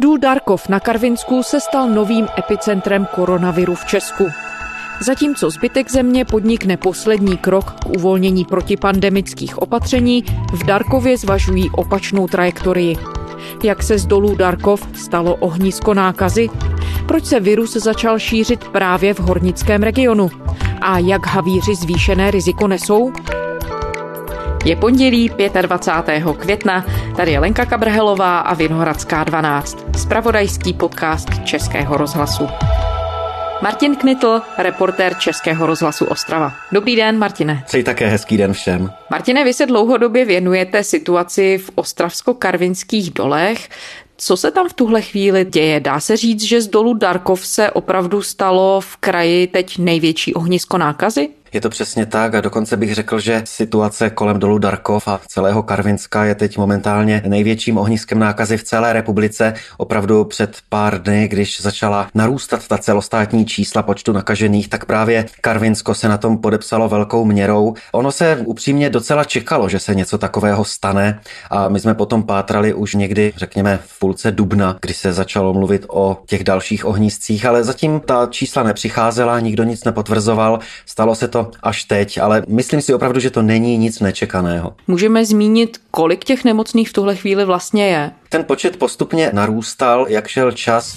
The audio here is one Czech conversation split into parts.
Důl Darkov na Karvinsku se stal novým epicentrem koronaviru v Česku. Zatímco zbytek země podnikne poslední krok k uvolnění protipandemických opatření, v Darkově zvažují opačnou trajektorii. Jak se z dolů Darkov stalo ohnisko nákazy? Proč se virus začal šířit právě v hornickém regionu? A jak havíři zvýšené riziko nesou? Je pondělí 25. května, tady je Lenka Kabrhelová a Vinohradská 12, spravodajský podcast Českého rozhlasu. Martin Knitl, reportér Českého rozhlasu Ostrava. Dobrý den, Martine. Přeji také hezký den všem. Martine, vy se dlouhodobě věnujete situaci v ostravsko-karvinských dolech. Co se tam v tuhle chvíli děje? Dá se říct, že z dolu Darkov se opravdu stalo v kraji teď největší ohnisko nákazy? Je to přesně tak a dokonce bych řekl, že situace kolem dolu Darkov a celého Karvinska je teď momentálně největším ohniskem nákazy v celé republice. Opravdu před pár dny, když začala narůstat ta celostátní čísla počtu nakažených, tak právě Karvinsko se na tom podepsalo velkou měrou. Ono se upřímně docela čekalo, že se něco takového stane a my jsme potom pátrali už někdy, řekněme, v půlce dubna, kdy se začalo mluvit o těch dalších ohniscích, ale zatím ta čísla nepřicházela, nikdo nic nepotvrzoval. Stalo se to to až teď, ale myslím si opravdu, že to není nic nečekaného. Můžeme zmínit, kolik těch nemocných v tuhle chvíli vlastně je? Ten počet postupně narůstal, jak šel čas.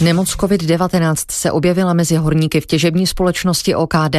Nemoc COVID-19 se objevila mezi horníky v těžební společnosti OKD.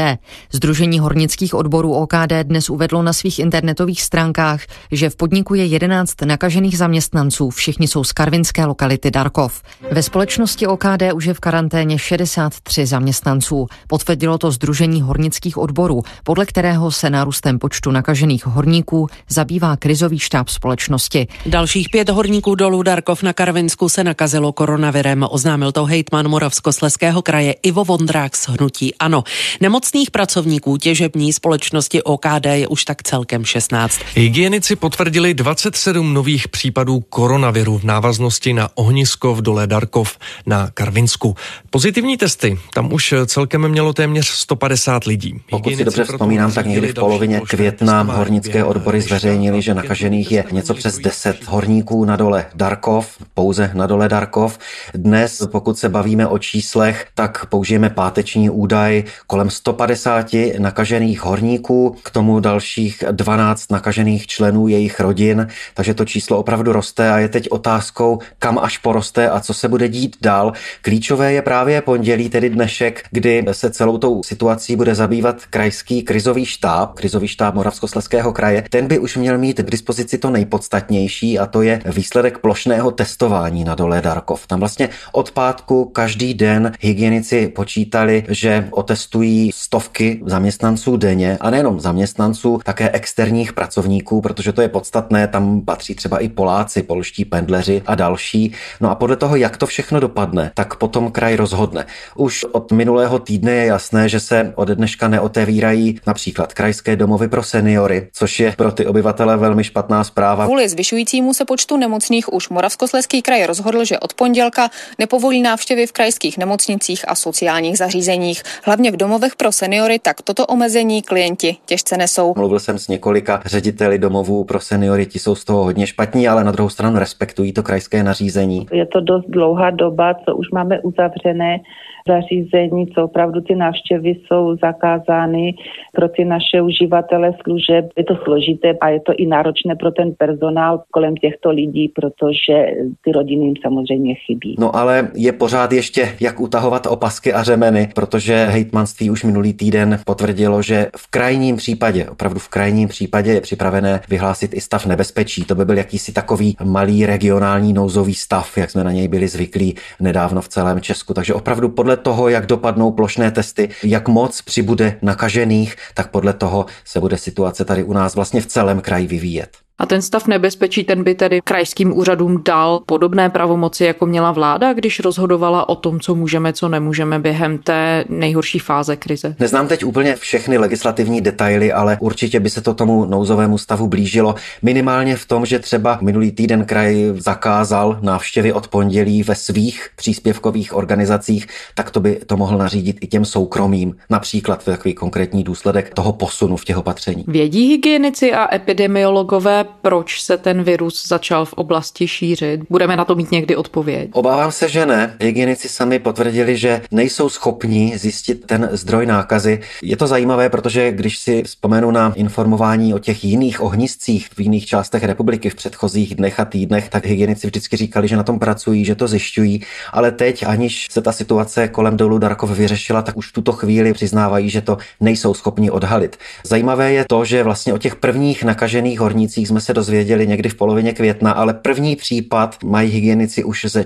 Združení hornických odborů OKD dnes uvedlo na svých internetových stránkách, že v podniku je 11 nakažených zaměstnanců, všichni jsou z karvinské lokality Darkov. Ve společnosti OKD už je v karanténě 63 zaměstnanců. Potvrdilo to Združení hornických odborů, podle kterého se nárůstem počtu nakažených horníků zabývá krizový štáb společnosti. Dalších pět horníků dolů Darkov na Karvinsku se nakazilo koronavirem, oznámil to hejtman Moravskosleského kraje Ivo Vondrák z Hnutí Ano. Nemocných pracovníků těžební společnosti OKD je už tak celkem 16. Hygienici potvrdili 27 nových případů koronaviru v návaznosti na ohnisko v dole Darkov na Karvinsku. Pozitivní testy tam už celkem mělo téměř 150 lidí. Pokud si dobře vzpomínám, tak někdy v polovině května hornické odbory zveřejnili, že nakažených je něco přes 10 horníků na dole Darkov, pouze na dole Darkov. Dnes, pokud se bavíme o číslech, tak použijeme páteční údaj kolem 150 nakažených horníků, k tomu dalších 12 nakažených členů jejich rodin, takže to číslo opravdu roste a je teď otázkou, kam až poroste a co se bude dít dál. Klíčové je právě pondělí, tedy dnešek, kdy se celou tou situací bude zabývat krajský krizový štáb, krizový štáb Moravskosleského kraje. Ten by už měl mít k dispozici to nejpodstatnější a to je výsledek plošného testování na dole Darkov. Tam vlastně od pátku každý den hygienici počítali, že otestují stovky zaměstnanců denně a nejenom zaměstnanců, také externích pracovníků, protože to je podstatné, tam patří třeba i Poláci, polští pendleři a další. No a podle toho, jak to všechno dopadne, tak potom kraj rozhodne. Už od minulého týdne je jasné, že se ode dneška neotevírají například krajské domovy pro seniory, což je pro ty obyvatele velmi špatná zpráva. Kvůli zvyšujícímu se počtu nemocných už Moravskosleský kraj rozhodl, že od pondělka nepovolí povolí návštěvy v krajských nemocnicích a sociálních zařízeních. Hlavně v domovech pro seniory tak toto omezení klienti těžce nesou. Mluvil jsem s několika řediteli domovů pro seniory, ti jsou z toho hodně špatní, ale na druhou stranu respektují to krajské nařízení. Je to dost dlouhá doba, co už máme uzavřené zařízení, co opravdu ty návštěvy jsou zakázány pro ty naše uživatele služeb. Je to složité a je to i náročné pro ten personál kolem těchto lidí, protože ty rodiny jim samozřejmě chybí. No ale je pořád ještě jak utahovat opasky a řemeny, protože hejtmanství už minulý týden potvrdilo, že v krajním případě, opravdu v krajním případě je připravené vyhlásit i stav nebezpečí. To by byl jakýsi takový malý regionální nouzový stav, jak jsme na něj byli zvyklí nedávno v celém Česku. Takže opravdu podle toho, jak dopadnou plošné testy, jak moc přibude nakažených, tak podle toho se bude situace tady u nás vlastně v celém kraji vyvíjet. A ten stav nebezpečí, ten by tedy krajským úřadům dal podobné pravomoci, jako měla vláda, když rozhodovala o tom, co můžeme, co nemůžeme během té nejhorší fáze krize. Neznám teď úplně všechny legislativní detaily, ale určitě by se to tomu nouzovému stavu blížilo. Minimálně v tom, že třeba minulý týden kraj zakázal návštěvy od pondělí ve svých příspěvkových organizacích, tak to by to mohl nařídit i těm soukromým, například takový konkrétní důsledek toho posunu v těch opatření. Vědí hygienici a epidemiologové, proč se ten virus začal v oblasti šířit? Budeme na to mít někdy odpověď? Obávám se, že ne. Hygienici sami potvrdili, že nejsou schopni zjistit ten zdroj nákazy. Je to zajímavé, protože když si vzpomenu na informování o těch jiných ohniscích v jiných částech republiky v předchozích dnech a týdnech, tak hygienici vždycky říkali, že na tom pracují, že to zjišťují, ale teď, aniž se ta situace kolem dolu Darkov vyřešila, tak už v tuto chvíli přiznávají, že to nejsou schopni odhalit. Zajímavé je to, že vlastně o těch prvních nakažených hornících jsme se dozvěděli někdy v polovině května, ale první případ mají hygienici už ze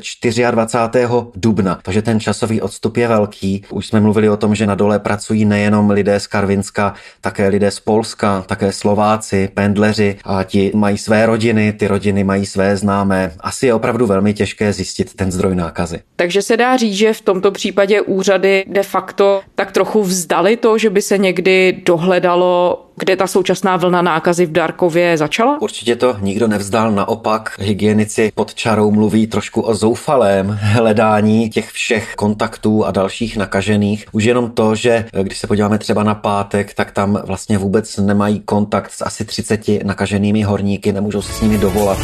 24. dubna, takže ten časový odstup je velký. Už jsme mluvili o tom, že na dole pracují nejenom lidé z Karvinska, také lidé z Polska, také Slováci, pendleři a ti mají své rodiny, ty rodiny mají své známé. Asi je opravdu velmi těžké zjistit ten zdroj nákazy. Takže se dá říct, že v tomto případě úřady de facto tak trochu vzdali to, že by se někdy dohledalo kde ta současná vlna nákazy v Darkově začala? Určitě to nikdo nevzdal, naopak hygienici pod čarou mluví trošku o zoufalém hledání těch všech kontaktů a dalších nakažených. Už jenom to, že když se podíváme třeba na pátek, tak tam vlastně vůbec nemají kontakt s asi 30 nakaženými horníky, nemůžou se s nimi dovolat.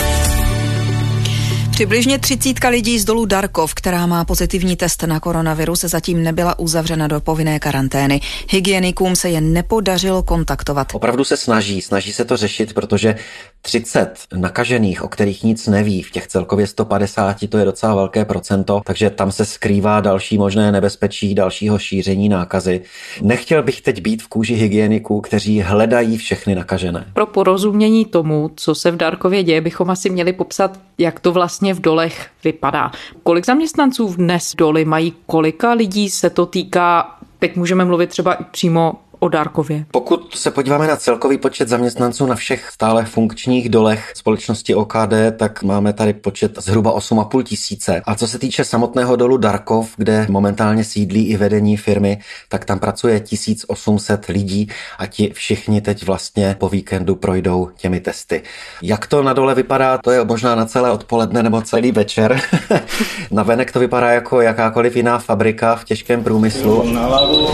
Přibližně třicítka lidí z dolu Darkov, která má pozitivní test na koronavirus, zatím nebyla uzavřena do povinné karantény. Hygienikům se je nepodařilo kontaktovat. Opravdu se snaží, snaží se to řešit, protože 30 nakažených, o kterých nic neví, v těch celkově 150, to je docela velké procento, takže tam se skrývá další možné nebezpečí dalšího šíření nákazy. Nechtěl bych teď být v kůži hygieniků, kteří hledají všechny nakažené. Pro porozumění tomu, co se v Darkově děje, bychom asi měli popsat, jak to vlastně v dolech vypadá. Kolik zaměstnanců dnes doly mají, kolika lidí se to týká Teď můžeme mluvit třeba přímo o Dárkově? Pokud se podíváme na celkový počet zaměstnanců na všech stále funkčních dolech společnosti OKD, tak máme tady počet zhruba 8,5 tisíce. A co se týče samotného dolu Darkov, kde momentálně sídlí i vedení firmy, tak tam pracuje 1800 lidí a ti všichni teď vlastně po víkendu projdou těmi testy. Jak to na dole vypadá, to je možná na celé odpoledne nebo celý večer. na venek to vypadá jako jakákoliv jiná fabrika v těžkém průmyslu. Na hlavu.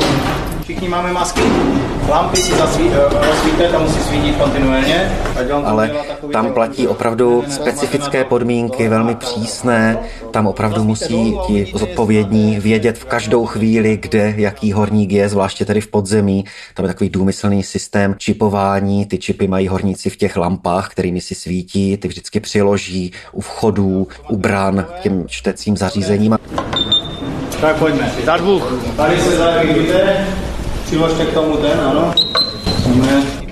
Všichni máme masky, lampy si rozsvítit a musí svítit kontinuálně. Ale tam platí opravdu specifické podmínky, velmi přísné. Tam opravdu musí ti zodpovědní vědět v každou chvíli, kde jaký horník je, zvláště tedy v podzemí. Tam je takový důmyslný systém čipování. Ty čipy mají horníci v těch lampách, kterými si svítí. Ty vždycky přiloží u vchodů, u brán k těm čtecím zařízením. Tak pojďme. Za dvůch. Tady se zaregistrujte. Přiložte k tomu ten, ano.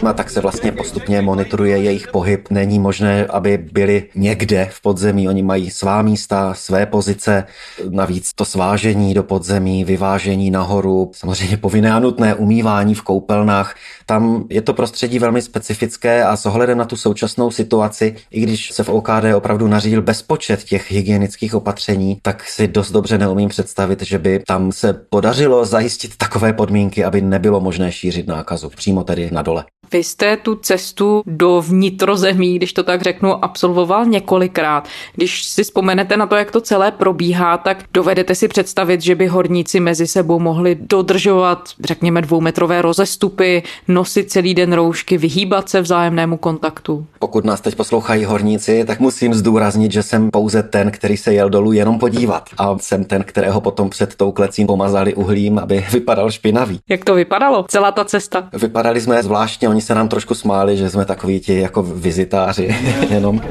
A tak se vlastně postupně monitoruje jejich pohyb. Není možné, aby byli někde v podzemí. Oni mají svá místa, své pozice, navíc to svážení do podzemí, vyvážení nahoru, samozřejmě povinné a nutné umývání v koupelnách. Tam je to prostředí velmi specifické a s ohledem na tu současnou situaci, i když se v OKD opravdu nařídil bezpočet těch hygienických opatření, tak si dost dobře neumím představit, že by tam se podařilo zajistit takové podmínky, aby nebylo možné šířit nákazu přímo tedy na dole. Vy jste tu cestu do vnitrozemí, když to tak řeknu, absolvoval několikrát. Když si vzpomenete na to, jak to celé probíhá, tak dovedete si představit, že by horníci mezi sebou mohli dodržovat, řekněme, dvoumetrové rozestupy, nosit celý den roušky, vyhýbat se vzájemnému kontaktu. Pokud nás teď poslouchají horníci, tak musím zdůraznit, že jsem pouze ten, který se jel dolů jenom podívat. A jsem ten, kterého potom před tou klecím pomazali uhlím, aby vypadal špinavý. Jak to vypadalo? Celá ta cesta? Vypadali jsme zvláštně, oni se nám trošku smáli, že jsme takový ti jako vizitáři. jenom.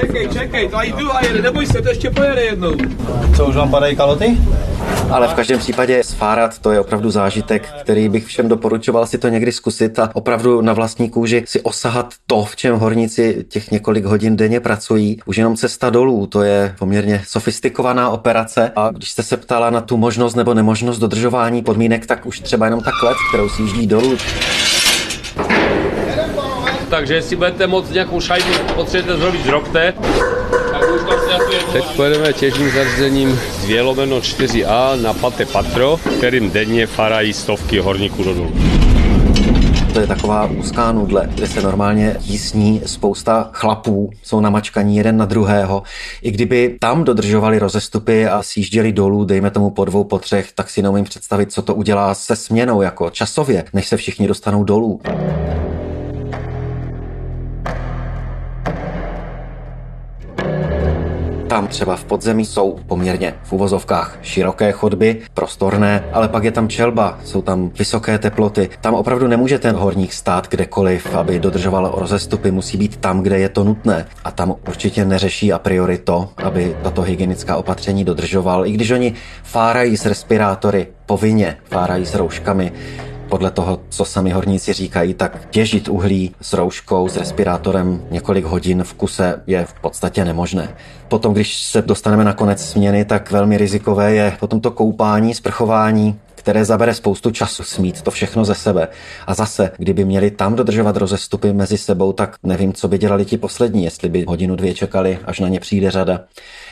Čekej, čekej, to i druhá jede, neboj se, to ještě pojede jednou. Co, už vám padají kaloty? Ale v každém případě sfárat to je opravdu zážitek, který bych všem doporučoval si to někdy zkusit a opravdu na vlastní kůži si osahat to, v čem horníci těch několik hodin denně pracují. Už jenom cesta dolů, to je poměrně sofistikovaná operace a když jste se ptala na tu možnost nebo nemožnost dodržování podmínek, tak už třeba jenom ta klec, kterou si jíždí dolů takže jestli budete moc nějakou šajbu potřebujete zrobit, zrobte. Teď pojedeme těžním zařízením 2 lomeno 4A na paté patro, kterým denně farají stovky horníků do dolů. To je taková úzká nudle, kde se normálně tísní spousta chlapů, jsou namačkaní jeden na druhého. I kdyby tam dodržovali rozestupy a sjížděli dolů, dejme tomu po dvou, po třech, tak si neumím představit, co to udělá se směnou, jako časově, než se všichni dostanou dolů. Tam třeba v podzemí jsou poměrně v uvozovkách široké chodby, prostorné, ale pak je tam čelba, jsou tam vysoké teploty. Tam opravdu nemůže ten horník stát kdekoliv, aby dodržoval rozestupy, musí být tam, kde je to nutné. A tam určitě neřeší a priori to, aby tato hygienická opatření dodržoval, i když oni fárají s respirátory, povinně fárají s rouškami, podle toho, co sami horníci říkají, tak těžit uhlí s rouškou, s respirátorem několik hodin v kuse je v podstatě nemožné. Potom, když se dostaneme na konec směny, tak velmi rizikové je potom to koupání, sprchování, které zabere spoustu času smít to všechno ze sebe. A zase, kdyby měli tam dodržovat rozestupy mezi sebou, tak nevím, co by dělali ti poslední, jestli by hodinu, dvě čekali, až na ně přijde řada.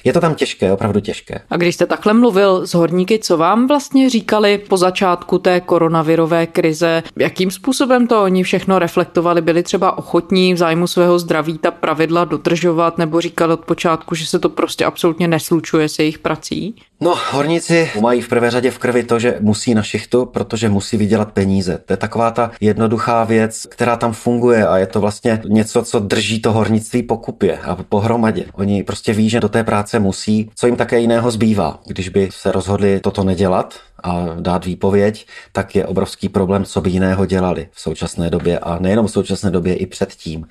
Je to tam těžké, opravdu těžké. A když jste takhle mluvil s horníky, co vám vlastně říkali po začátku té koronavirové krize? Jakým způsobem to oni všechno reflektovali? Byli třeba ochotní v zájmu svého zdraví ta pravidla dodržovat nebo říkali od počátku, že se to prostě absolutně neslučuje s jejich prací? No, horníci mají v prvé řadě v krvi to, že musí na šichtu, protože musí vydělat peníze. To je taková ta jednoduchá věc, která tam funguje a je to vlastně něco, co drží to hornictví pokupě a pohromadě. Oni prostě ví, že do té práce musí, co jim také jiného zbývá. Když by se rozhodli toto nedělat, a dát výpověď, tak je obrovský problém, co by jiného dělali v současné době a nejenom v současné době, i předtím.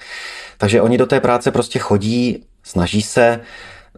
Takže oni do té práce prostě chodí, snaží se,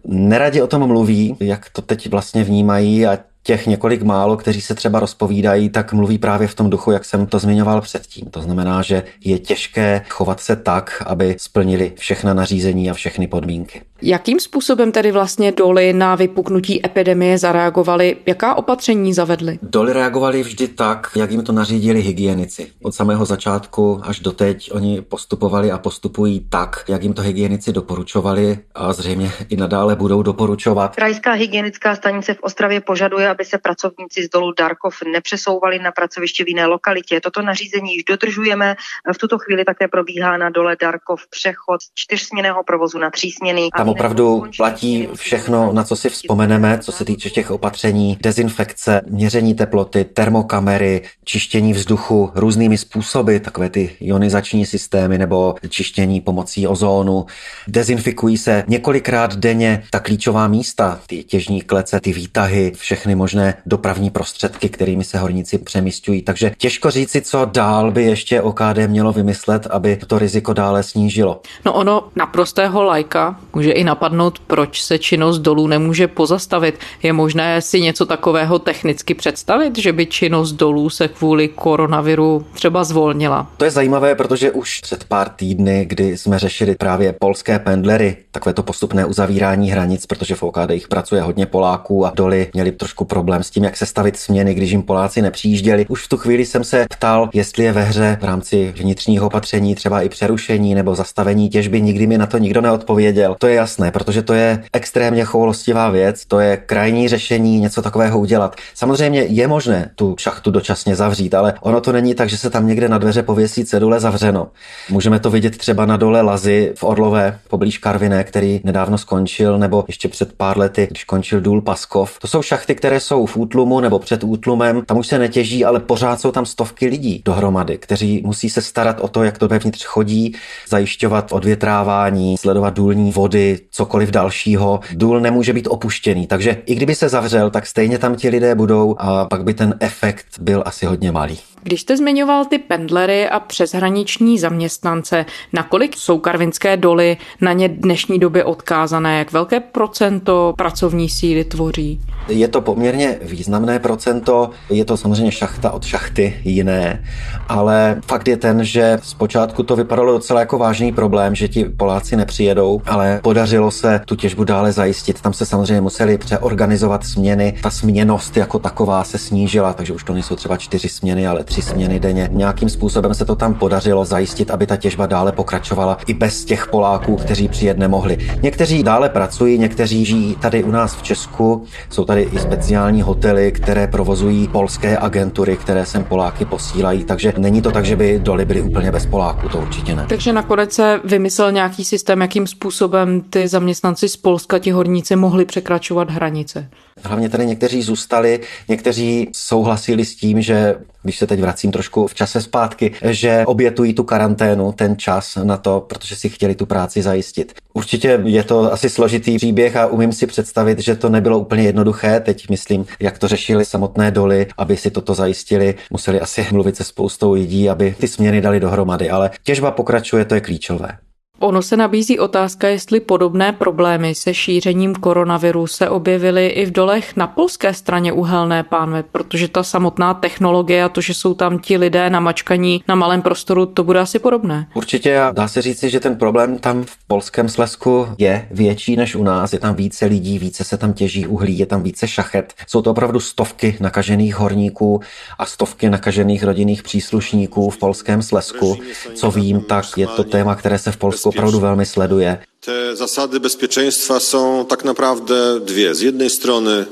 neradi o tom mluví, jak to teď vlastně vnímají a těch několik málo, kteří se třeba rozpovídají, tak mluví právě v tom duchu, jak jsem to zmiňoval předtím. To znamená, že je těžké chovat se tak, aby splnili všechna nařízení a všechny podmínky. Jakým způsobem tedy vlastně doly na vypuknutí epidemie zareagovaly? Jaká opatření zavedly? Doly reagovaly vždy tak, jak jim to nařídili hygienici. Od samého začátku až do teď oni postupovali a postupují tak, jak jim to hygienici doporučovali a zřejmě i nadále budou doporučovat. Krajská hygienická stanice v Ostravě požaduje, aby se pracovníci z dolu Darkov nepřesouvali na pracoviště v jiné lokalitě. Toto nařízení již dodržujeme. V tuto chvíli také probíhá na dole Darkov přechod z čtyřsměného provozu na třísměný. Tam opravdu platí všechno, na co si vzpomeneme, co se týče těch opatření, dezinfekce, měření teploty, termokamery, čištění vzduchu různými způsoby, takové ty ionizační systémy nebo čištění pomocí ozónu. Dezinfikují se několikrát denně ta klíčová místa, ty těžní klece, ty výtahy, všechny možné dopravní prostředky, kterými se horníci přemístují. Takže těžko říci, co dál by ještě OKD mělo vymyslet, aby to riziko dále snížilo. No ono naprostého lajka může i napadnout, proč se činnost dolů nemůže pozastavit. Je možné si něco takového technicky představit, že by činnost dolů se kvůli koronaviru třeba zvolnila? To je zajímavé, protože už před pár týdny, kdy jsme řešili právě polské pendlery, takové to postupné uzavírání hranic, protože v OKD jich pracuje hodně Poláků a doly měli trošku problém s tím, jak se stavit směny, když jim Poláci nepřijížděli. Už v tu chvíli jsem se ptal, jestli je ve hře v rámci vnitřního opatření třeba i přerušení nebo zastavení těžby. Nikdy mi na to nikdo neodpověděl. To je jasné, protože to je extrémně choulostivá věc, to je krajní řešení něco takového udělat. Samozřejmě je možné tu šachtu dočasně zavřít, ale ono to není tak, že se tam někde na dveře pověsí cedule zavřeno. Můžeme to vidět třeba na dole Lazy v Orlové, poblíž Karviné, který nedávno skončil, nebo ještě před pár lety, když končil důl Paskov. To jsou šachty, které jsou v útlumu nebo před útlumem, tam už se netěží, ale pořád jsou tam stovky lidí dohromady, kteří musí se starat o to, jak to vevnitř chodí, zajišťovat odvětrávání, sledovat důlní vody, cokoliv dalšího. Důl nemůže být opuštěný, takže i kdyby se zavřel, tak stejně tam ti lidé budou a pak by ten efekt byl asi hodně malý. Když jste zmiňoval ty pendlery a přeshraniční zaměstnance, nakolik jsou karvinské doly na ně dnešní době odkázané? Jak velké procento pracovní síly tvoří? Je to poměrně významné procento, je to samozřejmě šachta od šachty jiné, ale fakt je ten, že zpočátku to vypadalo docela jako vážný problém, že ti Poláci nepřijedou, ale podařilo se tu těžbu dále zajistit. Tam se samozřejmě museli přeorganizovat směny, ta směnost jako taková se snížila, takže už to nejsou třeba čtyři směny, ale tři směny denně. Nějakým způsobem se to tam podařilo zajistit, aby ta těžba dále pokračovala i bez těch Poláků, kteří přijet nemohli. Někteří dále pracují, někteří žijí tady u nás v Česku, jsou tady i speciální hotely, které provozují polské agentury, které sem Poláky posílají, takže není to tak, že by doly byly úplně bez Poláků, to určitě ne. Takže nakonec se vymyslel nějaký systém, jakým způsobem ty zaměstnanci z Polska, ti horníci, mohli překračovat hranice. Hlavně tady někteří zůstali, někteří souhlasili s tím, že když se teď vracím trošku v čase zpátky, že obětují tu karanténu, ten čas na to, protože si chtěli tu práci zajistit. Určitě je to asi složitý příběh a umím si představit, že to nebylo úplně jednoduché. Teď myslím, jak to řešili samotné doly, aby si toto zajistili. Museli asi mluvit se spoustou lidí, aby ty směny dali dohromady, ale těžba pokračuje, to je klíčové. Ono se nabízí otázka, jestli podobné problémy se šířením koronaviru se objevily i v dolech na polské straně uhelné pánve, protože ta samotná technologie a to, že jsou tam ti lidé namačkaní na malém prostoru, to bude asi podobné. Určitě a dá se říci, že ten problém tam v polském Slesku je větší než u nás. Je tam více lidí, více se tam těží uhlí, je tam více šachet. Jsou to opravdu stovky nakažených horníků a stovky nakažených rodinných příslušníků v polském Slesku. Co vím, tak je to téma, které se v Polsku opravdu velmi sleduje. Te zasady bezpieczeństwa są tak naprawdę dwie. Z jednej strony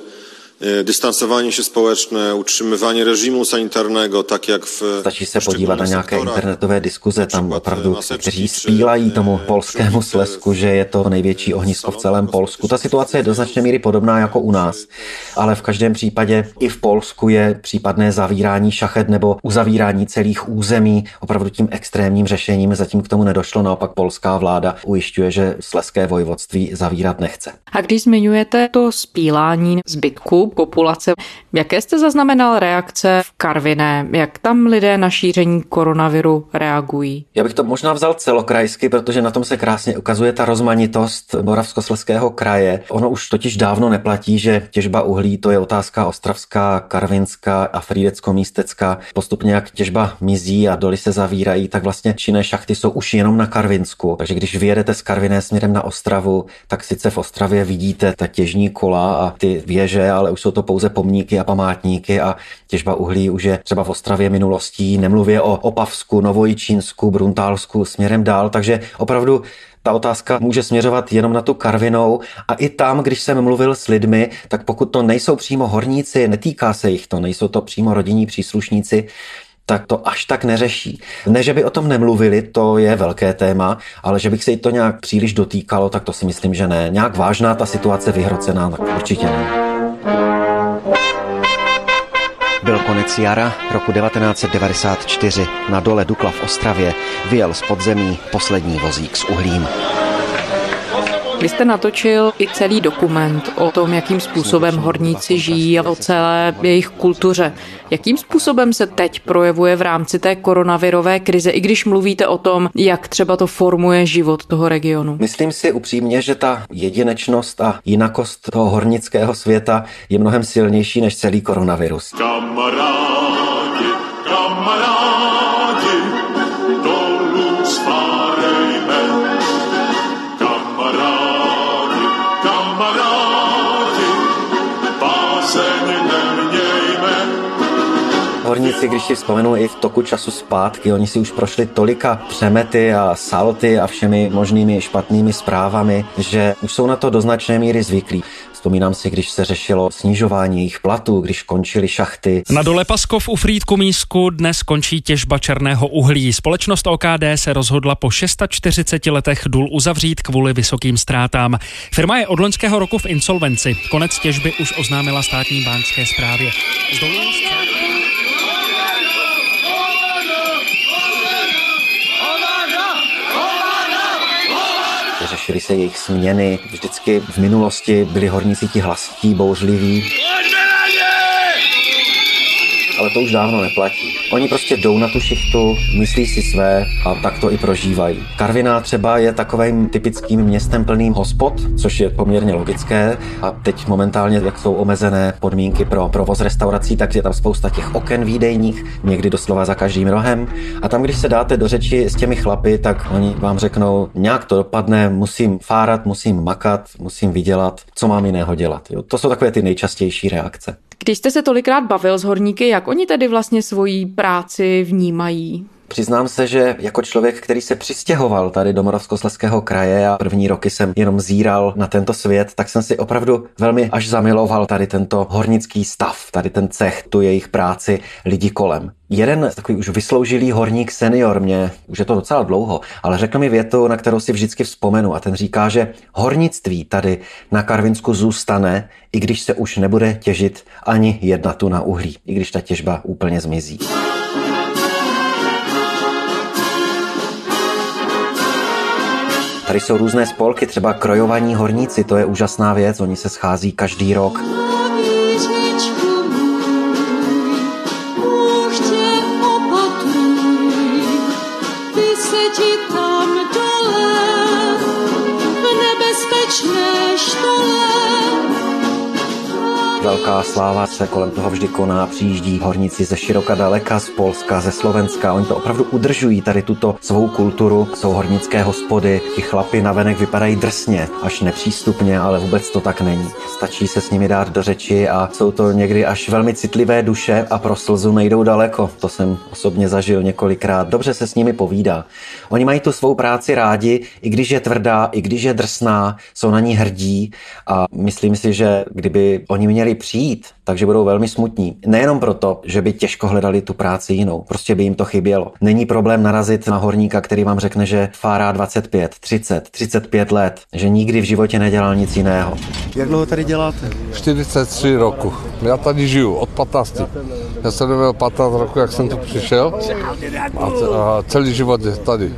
Stačí se podívat na nějaké internetové diskuze, tam opravdu kteří spílají tomu polskému slesku, že je to největší ohnisko v celém Polsku. Ta situace je do značné míry podobná jako u nás, ale v každém případě i v Polsku je případné zavírání šachet nebo uzavírání celých území opravdu tím extrémním řešením. Zatím k tomu nedošlo, naopak polská vláda ujišťuje, že sleské vojvodství zavírat nechce. A když zmiňujete to spílání zbytku populace. Jaké jste zaznamenal reakce v Karviné? Jak tam lidé na šíření koronaviru reagují? Já bych to možná vzal celokrajsky, protože na tom se krásně ukazuje ta rozmanitost Moravskoslezského kraje. Ono už totiž dávno neplatí, že těžba uhlí to je otázka ostravská, karvinská a frídecko-místecká. Postupně jak těžba mizí a doly se zavírají, tak vlastně činné šachty jsou už jenom na Karvinsku. Takže když vyjedete z Karviné směrem na Ostravu, tak sice v Ostravě vidíte ta těžní kola a ty věže, ale už jsou to pouze pomníky a památníky a těžba uhlí už je třeba v Ostravě minulostí, nemluvě o Opavsku, Novojičínsku, Bruntálsku, směrem dál, takže opravdu ta otázka může směřovat jenom na tu Karvinou a i tam, když jsem mluvil s lidmi, tak pokud to nejsou přímo horníci, netýká se jich to, nejsou to přímo rodinní příslušníci, tak to až tak neřeší. Ne, že by o tom nemluvili, to je velké téma, ale že bych se jí to nějak příliš dotýkalo, tak to si myslím, že ne. Nějak vážná ta situace vyhrocená, tak určitě ne. Byl konec jara roku 1994. Na dole Dukla v Ostravě vyjel z podzemí poslední vozík s uhlím. Vy jste natočil i celý dokument o tom, jakým způsobem horníci žijí a o celé jejich kultuře. Jakým způsobem se teď projevuje v rámci té koronavirové krize, i když mluvíte o tom, jak třeba to formuje život toho regionu? Myslím si upřímně, že ta jedinečnost a jinakost toho hornického světa je mnohem silnější než celý koronavirus. Kamarádi, Horníci, když si vzpomenu i v toku času zpátky, oni si už prošli tolika přemety a salty a všemi možnými špatnými zprávami, že už jsou na to do značné míry zvyklí. Vzpomínám si, když se řešilo snižování jejich platů, když končily šachty. Na dole Paskov u Frýdku Mísku dnes končí těžba černého uhlí. Společnost OKD se rozhodla po 640 letech důl uzavřít kvůli vysokým ztrátám. Firma je od loňského roku v insolvenci. Konec těžby už oznámila státní bánské správě. Z řešily se jejich směny. Vždycky v minulosti byli horníci ti hlasití, bouřliví ale to už dávno neplatí. Oni prostě jdou na tu šichtu, myslí si své a tak to i prožívají. Karviná třeba je takovým typickým městem plným hospod, což je poměrně logické a teď momentálně, jak jsou omezené podmínky pro provoz restaurací, tak je tam spousta těch oken výdejních, někdy doslova za každým rohem. A tam, když se dáte do řeči s těmi chlapy, tak oni vám řeknou, nějak to dopadne, musím fárat, musím makat, musím vydělat, co mám jiného dělat. Jo? To jsou takové ty nejčastější reakce. Když jste se tolikrát bavil s horníky, jak oni tedy vlastně svoji práci vnímají? Přiznám se, že jako člověk, který se přistěhoval tady do Moravskoslezského kraje a první roky jsem jenom zíral na tento svět, tak jsem si opravdu velmi až zamiloval tady tento hornický stav, tady ten cech, tu jejich práci, lidi kolem. Jeden takový už vysloužilý horník senior mě, už je to docela dlouho, ale řekl mi větu, na kterou si vždycky vzpomenu a ten říká, že hornictví tady na Karvinsku zůstane, i když se už nebude těžit ani jedna tu na uhlí, i když ta těžba úplně zmizí. Tady jsou různé spolky, třeba krojovaní horníci, to je úžasná věc, oni se schází každý rok. Velká sláva se kolem toho vždy koná, přijíždí horníci ze široka daleka, z Polska, ze Slovenska. Oni to opravdu udržují tady tuto svou kulturu. Jsou hornické hospody, ti chlapi navenek vypadají drsně, až nepřístupně, ale vůbec to tak není. Stačí se s nimi dát do řeči a jsou to někdy až velmi citlivé duše a pro slzu nejdou daleko. To jsem osobně zažil několikrát. Dobře se s nimi povídá. Oni mají tu svou práci rádi, i když je tvrdá, i když je drsná, jsou na ní hrdí a myslím si, že kdyby oni měli přijít, takže budou velmi smutní. Nejenom proto, že by těžko hledali tu práci jinou, prostě by jim to chybělo. Není problém narazit na horníka, který vám řekne, že fárá 25, 30, 35 let, že nikdy v životě nedělal nic jiného. Jak dlouho tady děláte? 43 roku. Já tady žiju od 15. Já jsem neměl 15 roku, jak jsem tu přišel a, a celý život je tady.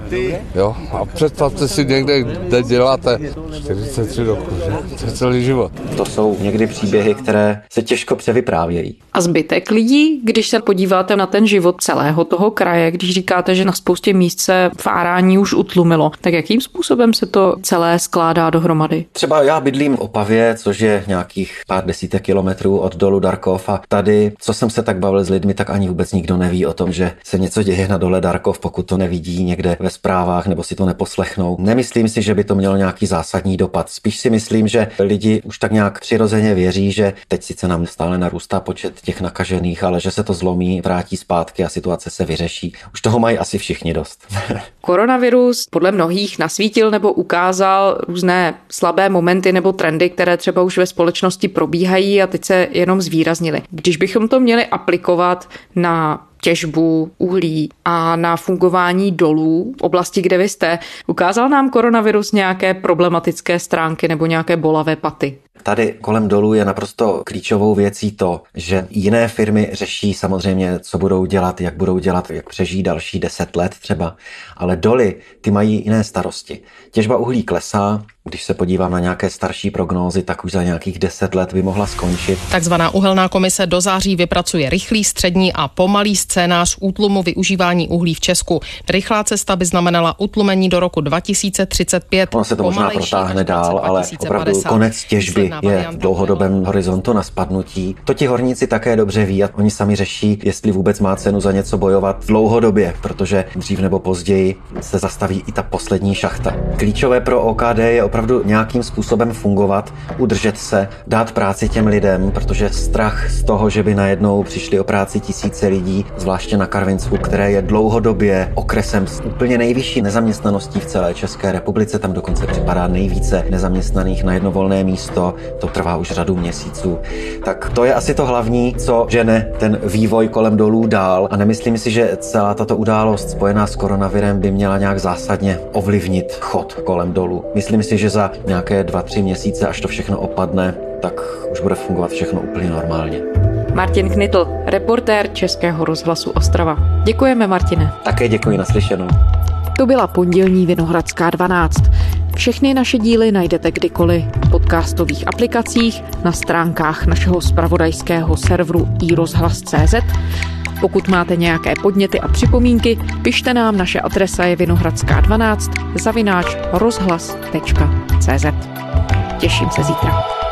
Jo? A představte si někde, kde děláte 43 roku, že? To je celý život. To jsou někdy příběhy, které se těžko převyprávějí. A zbytek lidí, když se podíváte na ten život celého toho kraje, když říkáte, že na spoustě míst se fárání už utlumilo, tak jakým způsobem se to celé skládá dohromady? Třeba já bydlím v Opavě, což je nějakých pár desítek kilometrů od dolu Darkov a tady, co jsem se tak bavil s lidmi, tak ani vůbec nikdo neví o tom, že se něco děje na dole Darkov, pokud to nevidí někde ve zprávách nebo si to neposlechnou. Nemyslím si, že by to mělo nějaký zásadní dopad. Spíš si myslím, že lidi už tak nějak přirozeně věří, že teď sice nám stále narůstá počet těch nakažených, ale že se to zlomí, vrátí zpátky a situace se vyřeší. Už toho mají asi všichni dost. Koronavirus podle mnohých nasvítil nebo ukázal různé slabé momenty nebo trendy, které třeba už ve společnosti probíhají a teď se jenom zvýraznily. Když bychom to měli aplikovat na těžbu uhlí a na fungování dolů v oblasti, kde vy jste. Ukázal nám koronavirus nějaké problematické stránky nebo nějaké bolavé paty? Tady kolem dolů je naprosto klíčovou věcí to, že jiné firmy řeší samozřejmě, co budou dělat, jak budou dělat, jak přežijí další deset let třeba, ale doly ty mají jiné starosti. Těžba uhlí klesá, když se podívám na nějaké starší prognózy, tak už za nějakých deset let by mohla skončit. Takzvaná uhelná komise do září vypracuje rychlý, střední a pomalý scénář útlumu využívání uhlí v Česku. Rychlá cesta by znamenala utlumení do roku 2035. Ono se to možná protáhne dál, ale opravdu konec těžby je v dlouhodobém horizontu na spadnutí. To ti horníci také dobře ví a oni sami řeší, jestli vůbec má cenu za něco bojovat dlouhodobě, protože dřív nebo později se zastaví i ta poslední šachta. Klíčové pro OKD je opravdu nějakým způsobem fungovat, udržet se, dát práci těm lidem, protože strach z toho, že by najednou přišli o práci tisíce lidí, zvláště na Karvinsku, které je dlouhodobě okresem s úplně nejvyšší nezaměstnaností v celé České republice, tam dokonce připadá nejvíce nezaměstnaných na jedno volné místo, to trvá už řadu měsíců. Tak to je asi to hlavní, co žene ten vývoj kolem dolů dál a nemyslím si, že celá tato událost spojená s koronavirem by měla nějak zásadně ovlivnit chod kolem dolů. Myslím si, že za nějaké dva, tři měsíce, až to všechno opadne, tak už bude fungovat všechno úplně normálně. Martin Knitl, reportér Českého rozhlasu Ostrava. Děkujeme, Martine. Také děkuji naslyšenou. To byla pondělní Vinohradská 12. Všechny naše díly najdete kdykoliv v podcastových aplikacích, na stránkách našeho spravodajského serveru iRozhlas.cz. Pokud máte nějaké podněty a připomínky, pište nám, naše adresa je vinohradská12 zavináč rozhlas.cz. Těším se zítra.